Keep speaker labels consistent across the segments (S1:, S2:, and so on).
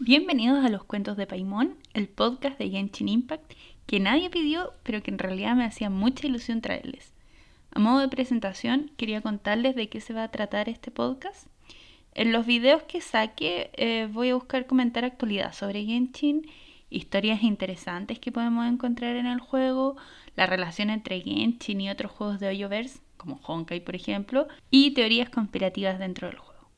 S1: Bienvenidos a los cuentos de Paimon, el podcast de Genshin Impact que nadie pidió, pero que en realidad me hacía mucha ilusión traerles. A modo de presentación, quería contarles de qué se va a tratar este podcast. En los videos que saque eh, voy a buscar comentar actualidad sobre Genshin, historias interesantes que podemos encontrar en el juego, la relación entre Genshin y otros juegos de Hoyoverse, como Honkai por ejemplo, y teorías conspirativas dentro del juego.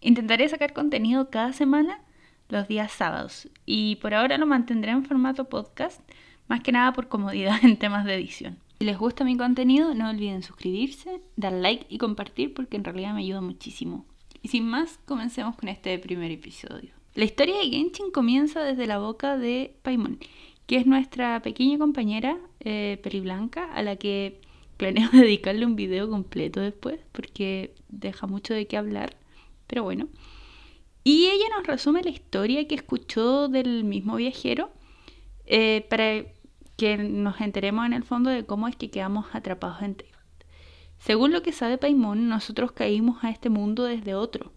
S1: Intentaré sacar contenido cada semana los días sábados y por ahora lo mantendré en formato podcast, más que nada por comodidad en temas de edición. Si les gusta mi contenido, no olviden suscribirse, dar like y compartir porque en realidad me ayuda muchísimo. Y sin más, comencemos con este primer episodio. La historia de Genshin comienza desde la boca de Paimon, que es nuestra pequeña compañera eh, periblanca a la que planeo dedicarle un video completo después porque deja mucho de qué hablar. Pero bueno. Y ella nos resume la historia que escuchó del mismo viajero eh, para que nos enteremos en el fondo de cómo es que quedamos atrapados en Teyvat. Según lo que sabe Paimon, nosotros caímos a este mundo desde otro,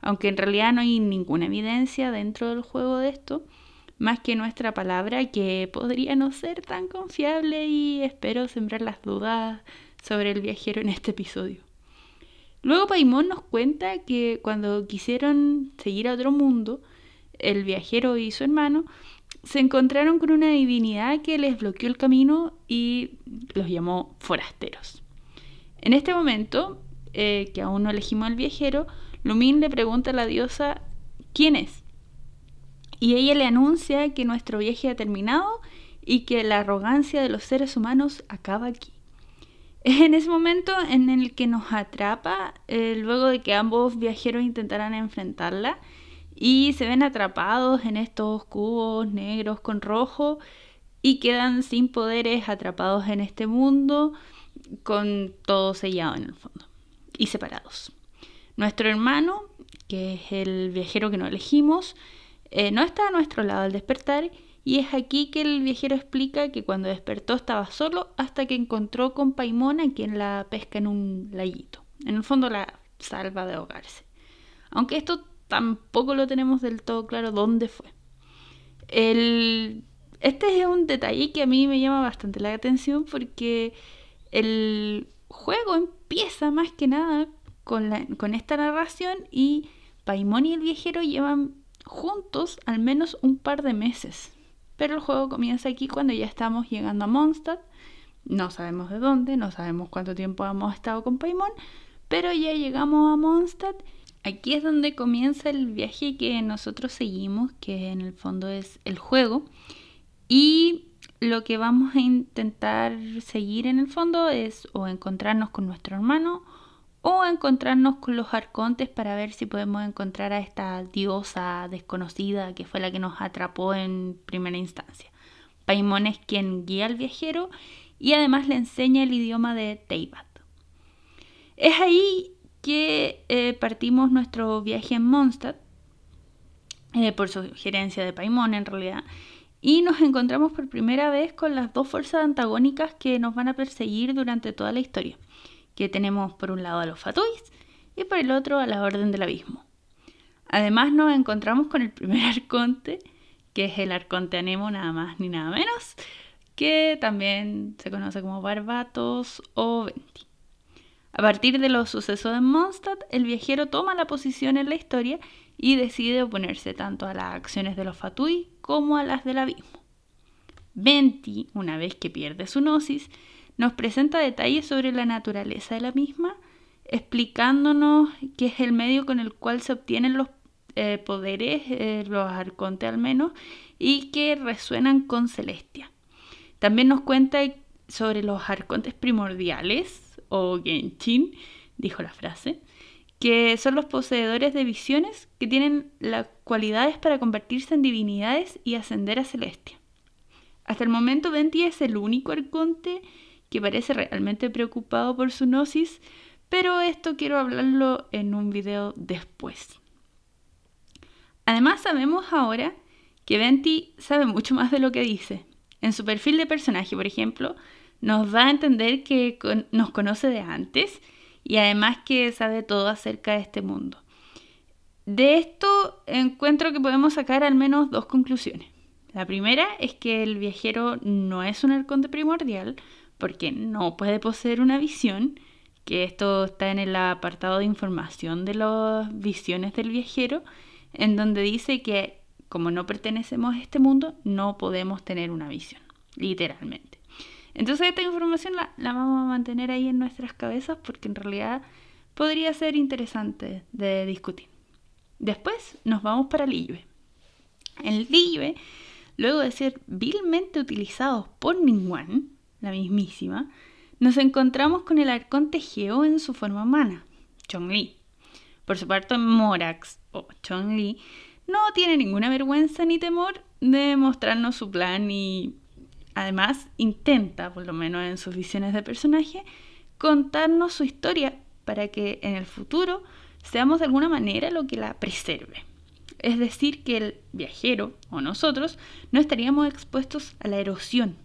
S1: aunque en realidad no hay ninguna evidencia dentro del juego de esto, más que nuestra palabra que podría no ser tan confiable y espero sembrar las dudas sobre el viajero en este episodio. Luego Paimon nos cuenta que cuando quisieron seguir a otro mundo, el viajero y su hermano se encontraron con una divinidad que les bloqueó el camino y los llamó forasteros. En este momento, eh, que aún no elegimos al viajero, Lumin le pregunta a la diosa quién es. Y ella le anuncia que nuestro viaje ha terminado y que la arrogancia de los seres humanos acaba aquí. En ese momento en el que nos atrapa, eh, luego de que ambos viajeros intentaran enfrentarla y se ven atrapados en estos cubos negros con rojo y quedan sin poderes atrapados en este mundo con todo sellado en el fondo y separados. Nuestro hermano, que es el viajero que no elegimos, eh, no está a nuestro lado al despertar y es aquí que el viajero explica que cuando despertó estaba solo hasta que encontró con Paimona quien la pesca en un laguito. En el fondo la salva de ahogarse. Aunque esto tampoco lo tenemos del todo claro dónde fue. Este es un detalle que a mí me llama bastante la atención porque el juego empieza más que nada con, con esta narración y Paimon y el viajero llevan juntos al menos un par de meses. Pero el juego comienza aquí cuando ya estamos llegando a Mondstadt. No sabemos de dónde, no sabemos cuánto tiempo hemos estado con Paimon, pero ya llegamos a Mondstadt Aquí es donde comienza el viaje que nosotros seguimos, que en el fondo es el juego. Y lo que vamos a intentar seguir en el fondo es o encontrarnos con nuestro hermano o encontrarnos con los arcontes para ver si podemos encontrar a esta diosa desconocida que fue la que nos atrapó en primera instancia. Paimon es quien guía al viajero y además le enseña el idioma de Teyvat. Es ahí que eh, partimos nuestro viaje en Mondstadt, eh, por sugerencia de Paimon en realidad, y nos encontramos por primera vez con las dos fuerzas antagónicas que nos van a perseguir durante toda la historia, que tenemos por un lado a los Fatuis y por el otro a la Orden del Abismo. Además nos encontramos con el primer arconte, que es el arconte Anemo nada más ni nada menos, que también se conoce como Barbatos o Venti. A partir de los sucesos de Mondstadt, el viajero toma la posición en la historia y decide oponerse tanto a las acciones de los Fatui como a las del abismo. Venti, una vez que pierde su gnosis, nos presenta detalles sobre la naturaleza de la misma, explicándonos qué es el medio con el cual se obtienen los eh, poderes, eh, los arcontes al menos, y que resuenan con Celestia. También nos cuenta sobre los arcontes primordiales, o Genshin, dijo la frase, que son los poseedores de visiones que tienen las cualidades para convertirse en divinidades y ascender a Celestia. Hasta el momento Venti es el único arconte que parece realmente preocupado por su gnosis, pero esto quiero hablarlo en un video después. Además sabemos ahora que Venti sabe mucho más de lo que dice. En su perfil de personaje, por ejemplo, nos da a entender que nos conoce de antes y además que sabe todo acerca de este mundo. De esto encuentro que podemos sacar al menos dos conclusiones. La primera es que el viajero no es un arconte primordial porque no puede poseer una visión, que esto está en el apartado de información de las visiones del viajero, en donde dice que como no pertenecemos a este mundo, no podemos tener una visión, literalmente. Entonces esta información la, la vamos a mantener ahí en nuestras cabezas porque en realidad podría ser interesante de discutir. Después nos vamos para Liyue. En Liyue, luego de ser vilmente utilizados por Ningguang, la mismísima, nos encontramos con el arconte Geo en su forma humana, Chongli. Por su parte, Morax, o Chongli, no tiene ninguna vergüenza ni temor de mostrarnos su plan y además intenta, por lo menos en sus visiones de personaje, contarnos su historia para que en el futuro seamos de alguna manera lo que la preserve. Es decir, que el viajero o nosotros no estaríamos expuestos a la erosión,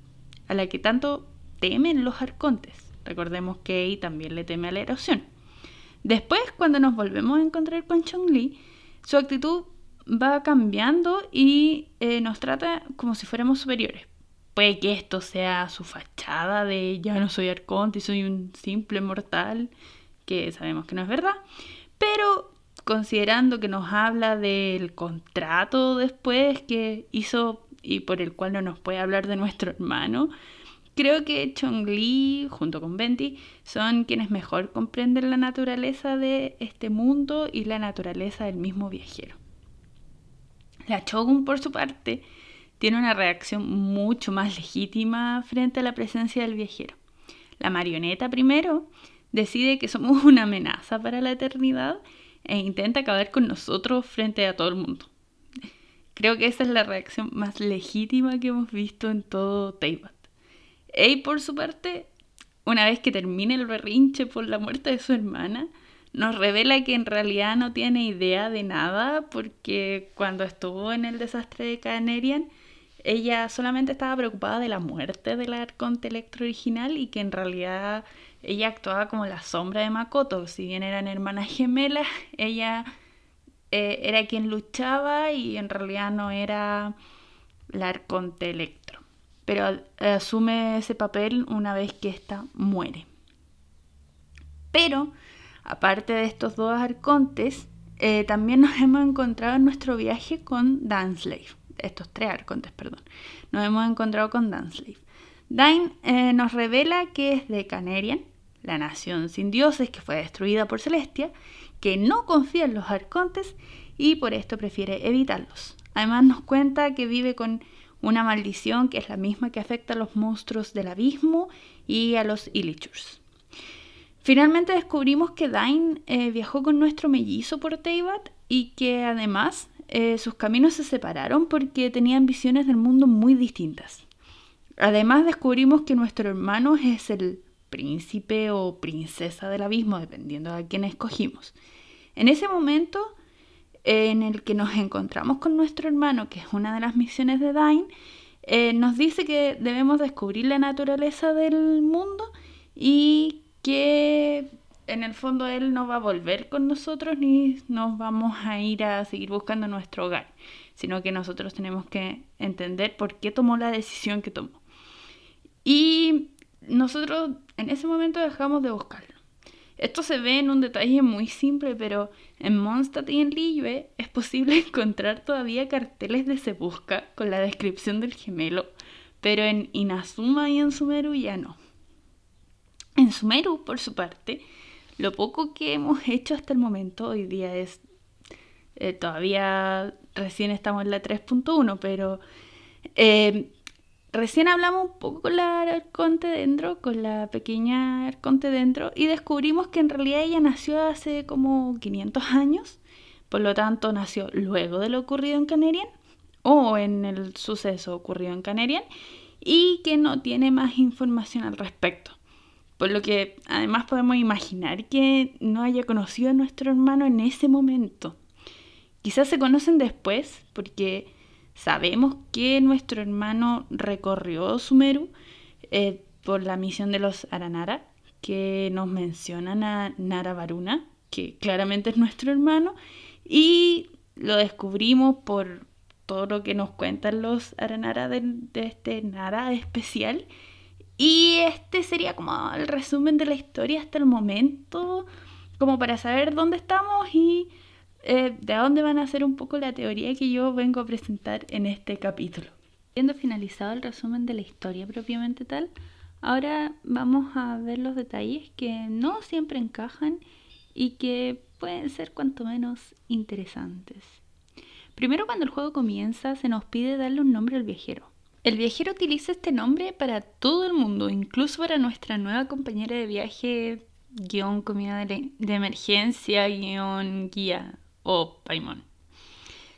S1: a la que tanto temen los arcontes. Recordemos que Ei también le teme a la erosión. Después, cuando nos volvemos a encontrar con Chong-Li, su actitud va cambiando y eh, nos trata como si fuéramos superiores. Puede que esto sea su fachada de ya no soy arconte y soy un simple mortal, que sabemos que no es verdad, pero considerando que nos habla del contrato después que hizo y por el cual no nos puede hablar de nuestro hermano, creo que Chong Li junto con Venti son quienes mejor comprenden la naturaleza de este mundo y la naturaleza del mismo viajero. La Chogun, por su parte, tiene una reacción mucho más legítima frente a la presencia del viajero. La marioneta primero decide que somos una amenaza para la eternidad e intenta acabar con nosotros frente a todo el mundo. Creo que esa es la reacción más legítima que hemos visto en todo Teyvat. Ei, por su parte, una vez que termina el berrinche por la muerte de su hermana, nos revela que en realidad no tiene idea de nada porque cuando estuvo en el desastre de Canerian, ella solamente estaba preocupada de la muerte del arconte electro original y que en realidad ella actuaba como la sombra de Makoto. Si bien eran hermanas gemelas, ella eh, era quien luchaba y en realidad no era la arconte electro. Pero asume ese papel una vez que ésta muere. Pero, aparte de estos dos arcontes, eh, también nos hemos encontrado en nuestro viaje con Danslave. Estos tres arcontes, perdón. Nos hemos encontrado con Danslave. Dain eh, nos revela que es de Canerian, la nación sin dioses que fue destruida por Celestia, que no confía en los arcontes y por esto prefiere evitarlos. Además nos cuenta que vive con una maldición que es la misma que afecta a los monstruos del abismo y a los Illichurs. Finalmente descubrimos que Dain eh, viajó con nuestro mellizo por Teyvat y que además eh, sus caminos se separaron porque tenían visiones del mundo muy distintas. Además descubrimos que nuestro hermano es el príncipe o princesa del abismo, dependiendo de quién escogimos. En ese momento en el que nos encontramos con nuestro hermano, que es una de las misiones de Dain, eh, nos dice que debemos descubrir la naturaleza del mundo y que en el fondo él no va a volver con nosotros ni nos vamos a ir a seguir buscando nuestro hogar, sino que nosotros tenemos que entender por qué tomó la decisión que tomó. Y nosotros en ese momento dejamos de buscarlo. Esto se ve en un detalle muy simple, pero en Mondstadt y en Liyue es posible encontrar todavía carteles de se busca con la descripción del gemelo, pero en Inazuma y en Sumeru ya no. En Sumeru, por su parte, lo poco que hemos hecho hasta el momento hoy día es eh, todavía recién estamos en la 3.1, pero eh, recién hablamos un poco con la arconte dentro, con la pequeña arconte dentro, y descubrimos que en realidad ella nació hace como 500 años, por lo tanto nació luego de lo ocurrido en Canerian, o en el suceso ocurrido en Canerian, y que no tiene más información al respecto. Por lo que además podemos imaginar que no haya conocido a nuestro hermano en ese momento. Quizás se conocen después, porque Sabemos que nuestro hermano recorrió Sumeru eh, por la misión de los Aranara, que nos mencionan a Nara que claramente es nuestro hermano, Y lo descubrimos por todo lo que nos cuentan los Aranara de, de este nada especial. Y este sería como el resumen de la historia hasta el momento, como para saber dónde estamos y eh, de dónde van a ser un poco la teoría que yo vengo a presentar en este capítulo. Siendo finalizado el resumen de la historia propiamente tal, ahora vamos a ver los detalles que no siempre encajan y que pueden ser cuanto menos interesantes. Primero cuando el juego comienza se nos pide darle un nombre al viajero. El viajero utiliza este nombre para todo el mundo, incluso para nuestra nueva compañera de viaje, guion comida de, emergencia, guion guía o Paimon.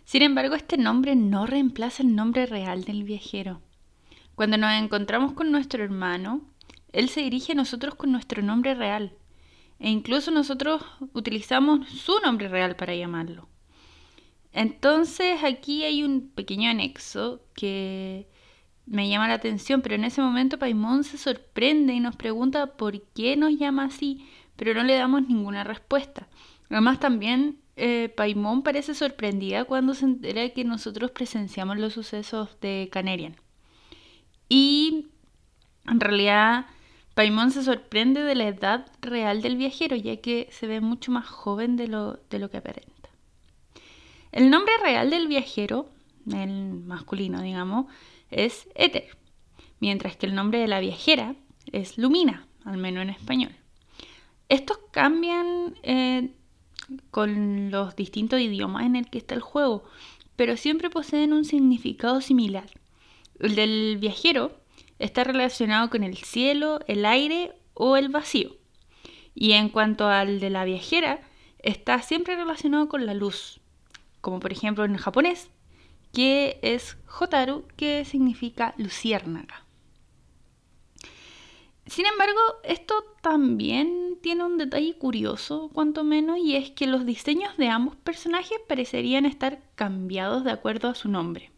S1: Sin embargo, este nombre no reemplaza el nombre real del viajero. Cuando nos encontramos con nuestro hermano, él se dirige a nosotros con nuestro nombre real, e incluso nosotros utilizamos su nombre real para llamarlo. Entonces aquí hay un pequeño anexo que me llama la atención, pero en ese momento Paimon se sorprende y nos pregunta por qué nos llama así, pero no le damos ninguna respuesta. Además también eh, Paimon parece sorprendida cuando se entera que nosotros presenciamos los sucesos de Canerian. Y en realidad Paimon se sorprende de la edad real del viajero, ya que se ve mucho más joven de lo, de lo que aparenta. El nombre real del viajero, el masculino digamos, es Éter, mientras que el nombre de la viajera es Lumina, al menos en español. Estos cambian eh, con los distintos idiomas en el que está el juego, pero siempre poseen un significado similar. El del viajero está relacionado con el cielo, el aire o el vacío. Y en cuanto al de la viajera, está siempre relacionado con la luz, como por ejemplo en japonés que es Hotaru, que significa luciérnaga. Sin embargo, esto también tiene un detalle curioso, cuanto menos, y es que los diseños de ambos personajes parecerían estar cambiados de acuerdo a su nombre.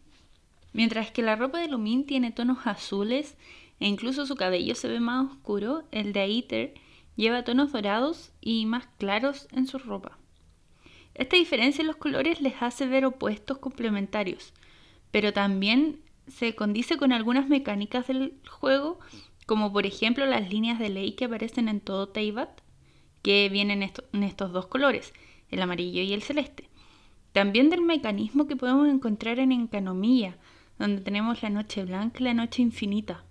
S1: Mientras que la ropa de Lumin tiene tonos azules e incluso su cabello se ve más oscuro, el de Aether lleva tonos dorados y más claros en su ropa. Esta diferencia en los colores les hace ver opuestos complementarios, pero también se condice con algunas mecánicas del juego, como por ejemplo las líneas de ley que aparecen en todo Teyvat, que vienen en estos dos colores, el amarillo y el celeste. También del mecanismo que podemos encontrar en Encanomía, donde tenemos la noche blanca y la noche infinita.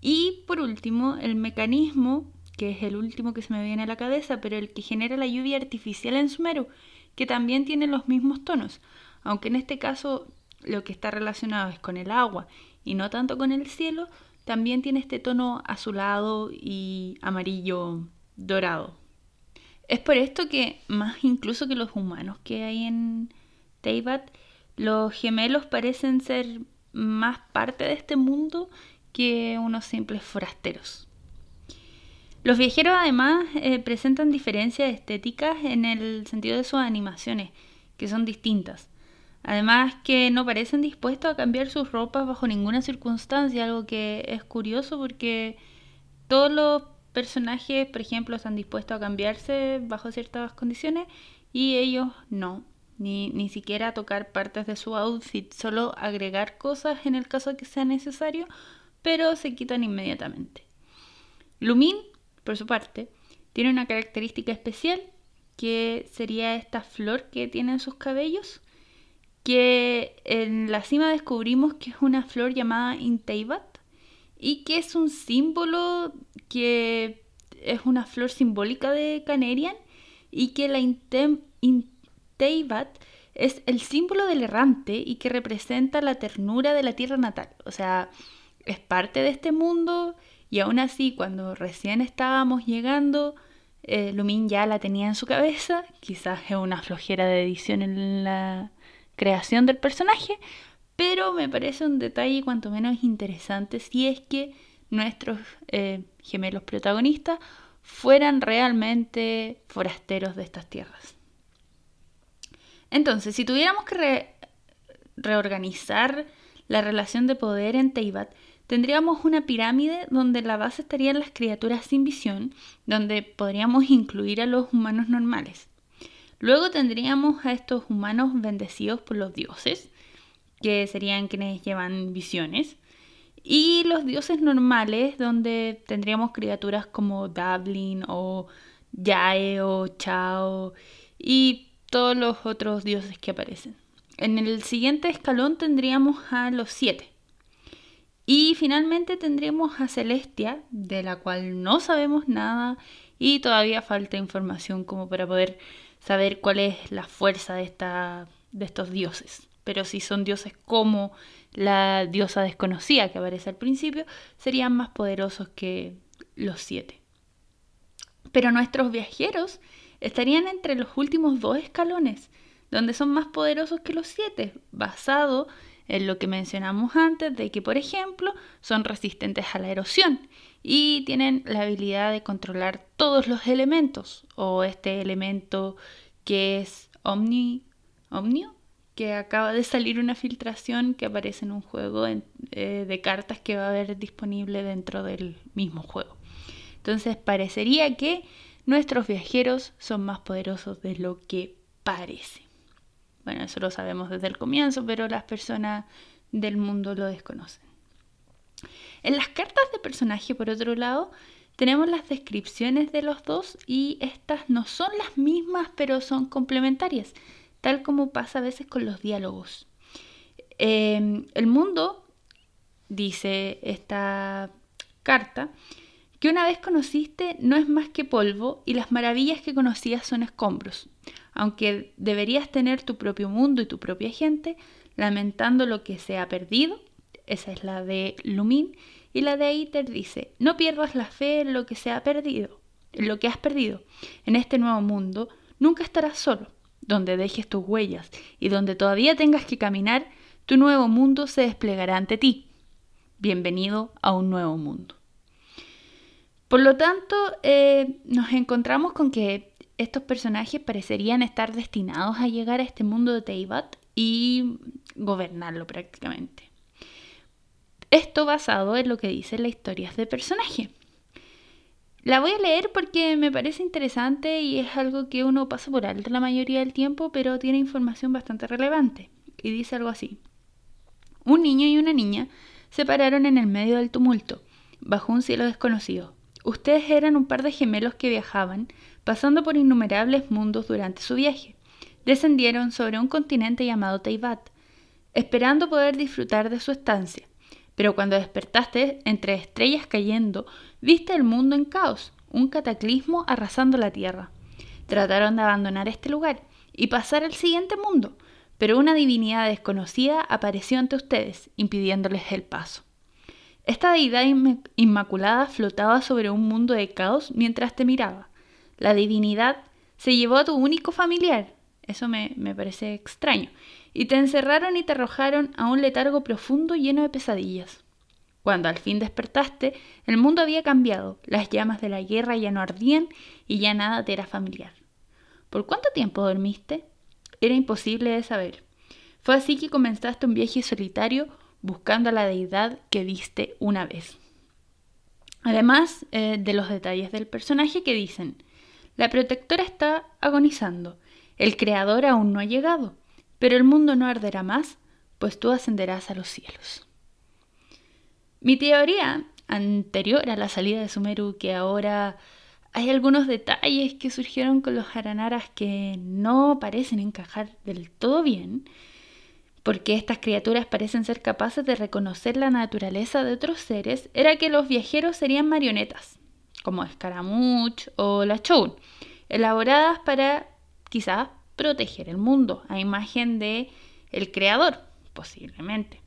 S1: Y por último, el mecanismo, que es el último que se me viene a la cabeza, pero el que genera la lluvia artificial en Sumeru, que también tiene los mismos tonos, aunque en este caso lo que está relacionado es con el agua y no tanto con el cielo, también tiene este tono azulado y amarillo dorado. Es por esto que, más incluso que los humanos que hay en Teyvat, los gemelos parecen ser más parte de este mundo que unos simples forasteros. Los viajeros además eh, presentan diferencias estéticas en el sentido de sus animaciones, que son distintas. Además que no parecen dispuestos a cambiar sus ropas bajo ninguna circunstancia, algo que es curioso porque todos los personajes, por ejemplo, están dispuestos a cambiarse bajo ciertas condiciones y ellos no, ni, ni siquiera tocar partes de su outfit, solo agregar cosas en el caso que sea necesario, pero se quitan inmediatamente. Lumin por su parte, tiene una característica especial que sería esta flor que tiene en sus cabellos, que en la cima descubrimos que es una flor llamada Inteibat y que es un símbolo que es una flor simbólica de Canerian y que la Inteibat es el símbolo del errante y que representa la ternura de la tierra natal. O sea, es parte de este mundo y aún así, cuando recién estábamos llegando, eh, Lumin ya la tenía en su cabeza, quizás es una flojera de edición en la creación del personaje, pero me parece un detalle cuanto menos interesante si es que nuestros eh, gemelos protagonistas fueran realmente forasteros de estas tierras. Entonces, si tuviéramos que reorganizar la relación de poder en Teyvat, tendríamos una pirámide donde la base estarían las criaturas sin visión, donde podríamos incluir a los humanos normales. Luego tendríamos a estos humanos bendecidos por los dioses, que serían quienes llevan visiones. Y los dioses normales, donde tendríamos criaturas como Dublin o Yae o Chao y todos los otros dioses que aparecen. En el siguiente escalón tendríamos a los siete. Y finalmente tendremos a Celestia, de la cual no sabemos nada y todavía falta información como para poder saber cuál es la fuerza de, esta, de estos dioses. Pero si son dioses como la diosa desconocida que aparece al principio, serían más poderosos que los siete. Pero nuestros viajeros estarían entre los últimos dos escalones, donde son más poderosos que los siete, basado en lo que mencionamos antes de que, por ejemplo, son resistentes a la erosión y tienen la habilidad de controlar todos los elementos o este elemento que es Omni, Omnio, que acaba de salir una filtración que aparece en un juego eh, de cartas que va a haber disponible dentro del mismo juego. Entonces parecería que nuestros viajeros son más poderosos de lo que parece. Bueno, eso lo sabemos desde el comienzo, pero las personas del mundo lo desconocen. En las cartas de personaje, por otro lado, tenemos las descripciones de los dos y estas no son las mismas, pero son complementarias, tal como pasa a veces con los diálogos. Em, el mundo, dice esta carta, que una vez conociste no es más que polvo y las maravillas que conocías son escombros aunque deberías tener tu propio mundo y tu propia gente, lamentando lo que se ha perdido. Esa es la de Lumin. Y la de Aether dice, no pierdas la fe en lo que se ha perdido, en lo que has perdido. En este nuevo mundo nunca estarás solo. Donde dejes tus huellas y donde todavía tengas que caminar, tu nuevo mundo se desplegará ante ti. Bienvenido a un nuevo mundo. Por lo tanto, eh, nos encontramos con que estos personajes parecerían estar destinados a llegar a este mundo de Teyvat y gobernarlo prácticamente. Esto basado en lo que dice la historia de personaje. La voy a leer porque me parece interesante y es algo que uno pasa por alto la mayoría del tiempo, pero tiene información bastante relevante. Y dice algo así. Un niño y una niña se pararon en el medio del tumulto, bajo un cielo desconocido. Ustedes eran un par de gemelos que viajaban pasando por innumerables mundos durante su viaje. Descendieron sobre un continente llamado Teyvat, esperando poder disfrutar de su estancia. Pero cuando despertaste entre estrellas cayendo, viste el mundo en caos, un cataclismo arrasando la tierra. Trataron de abandonar este lugar y pasar al siguiente mundo, pero una divinidad desconocida apareció ante ustedes, impidiéndoles el paso. Esta deidad inmaculada flotaba sobre un mundo de caos mientras te miraba. La divinidad se llevó a tu único familiar. Eso me, me parece extraño. Y te encerraron y te arrojaron a un letargo profundo lleno de pesadillas. Cuando al fin despertaste, el mundo había cambiado, las llamas de la guerra ya no ardían y ya nada te era familiar. ¿Por cuánto tiempo dormiste? Era imposible de saber. Fue así que comenzaste un viaje solitario buscando a la deidad que viste una vez. Además eh, de los detalles del personaje que dicen, la protectora está agonizando. El creador aún no ha llegado, pero el mundo no arderá más, pues tú ascenderás a los cielos. Mi teoría anterior a la salida de Sumeru, que ahora hay algunos detalles que surgieron con los Haranaras que no parecen encajar del todo bien, porque estas criaturas parecen ser capaces de reconocer la naturaleza de otros seres, era que los viajeros serían marionetas, como Escaramuch o la Choun, elaboradas para quizás proteger el mundo a imagen de el creador, posiblemente.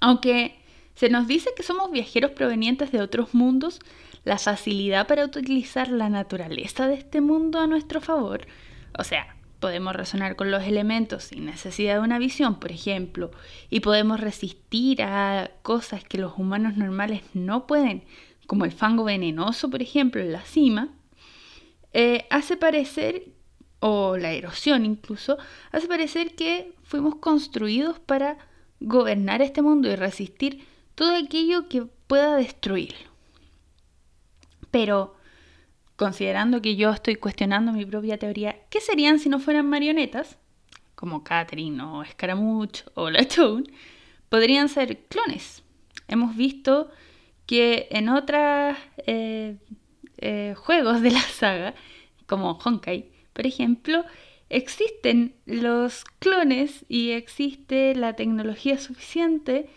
S1: Aunque se nos dice que somos viajeros provenientes de otros mundos, la facilidad para utilizar la naturaleza de este mundo a nuestro favor, o sea, podemos resonar con los elementos sin necesidad de una visión, por ejemplo, y podemos resistir a cosas que los humanos normales no pueden, como el fango venenoso, por ejemplo, en la cima, eh, hace parecer, o la erosión incluso, hace parecer que fuimos construidos para gobernar este mundo y resistir todo aquello que pueda destruirlo. Pero considerando que yo estoy cuestionando mi propia teoría, ¿qué serían si no fueran marionetas? Como Catherine o Scaramouche o La Toon, podrían ser clones. Hemos visto que en otros eh, eh, juegos de la saga, como Honkai, por ejemplo, existen los clones y existe la tecnología suficiente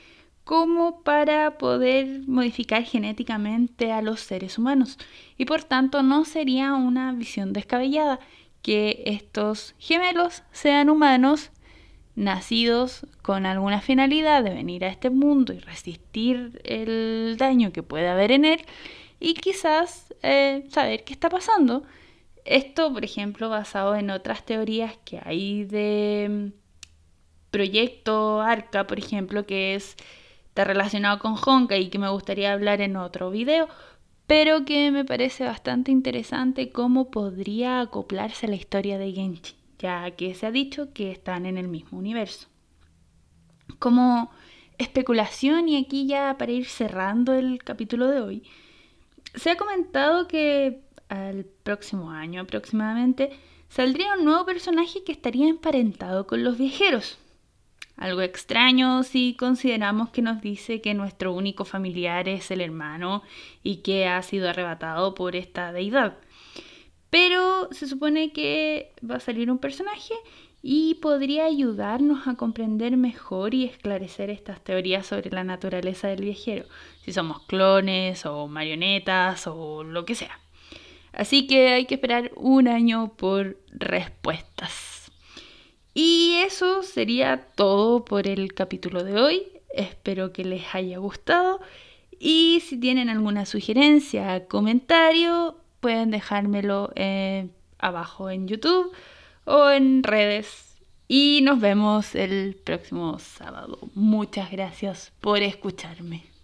S1: como para poder modificar genéticamente a los seres humanos. Y por tanto no sería una visión descabellada que estos gemelos sean humanos nacidos con alguna finalidad de venir a este mundo y resistir el daño que pueda haber en él y quizás eh, saber qué está pasando. Esto, por ejemplo, basado en otras teorías que hay de mm, proyecto ARCA, por ejemplo, que es está relacionado con Honka y que me gustaría hablar en otro video, pero que me parece bastante interesante cómo podría acoplarse a la historia de Genshin, ya que se ha dicho que están en el mismo universo. Como especulación, y aquí ya para ir cerrando el capítulo de hoy, se ha comentado que al próximo año aproximadamente saldría un nuevo personaje que estaría emparentado con los viajeros. Algo extraño si consideramos que nos dice que nuestro único familiar es el hermano y que ha sido arrebatado por esta deidad. Pero se supone que va a salir un personaje y podría ayudarnos a comprender mejor y esclarecer estas teorías sobre la naturaleza del viajero, si somos clones o marionetas o lo que sea. Así que hay que esperar un año por respuestas. Y eso sería todo por el capítulo de hoy. Espero que les haya gustado. Y si tienen alguna sugerencia, comentario, pueden dejármelo eh, abajo en YouTube o en redes. Y nos vemos el próximo sábado. Muchas gracias por escucharme.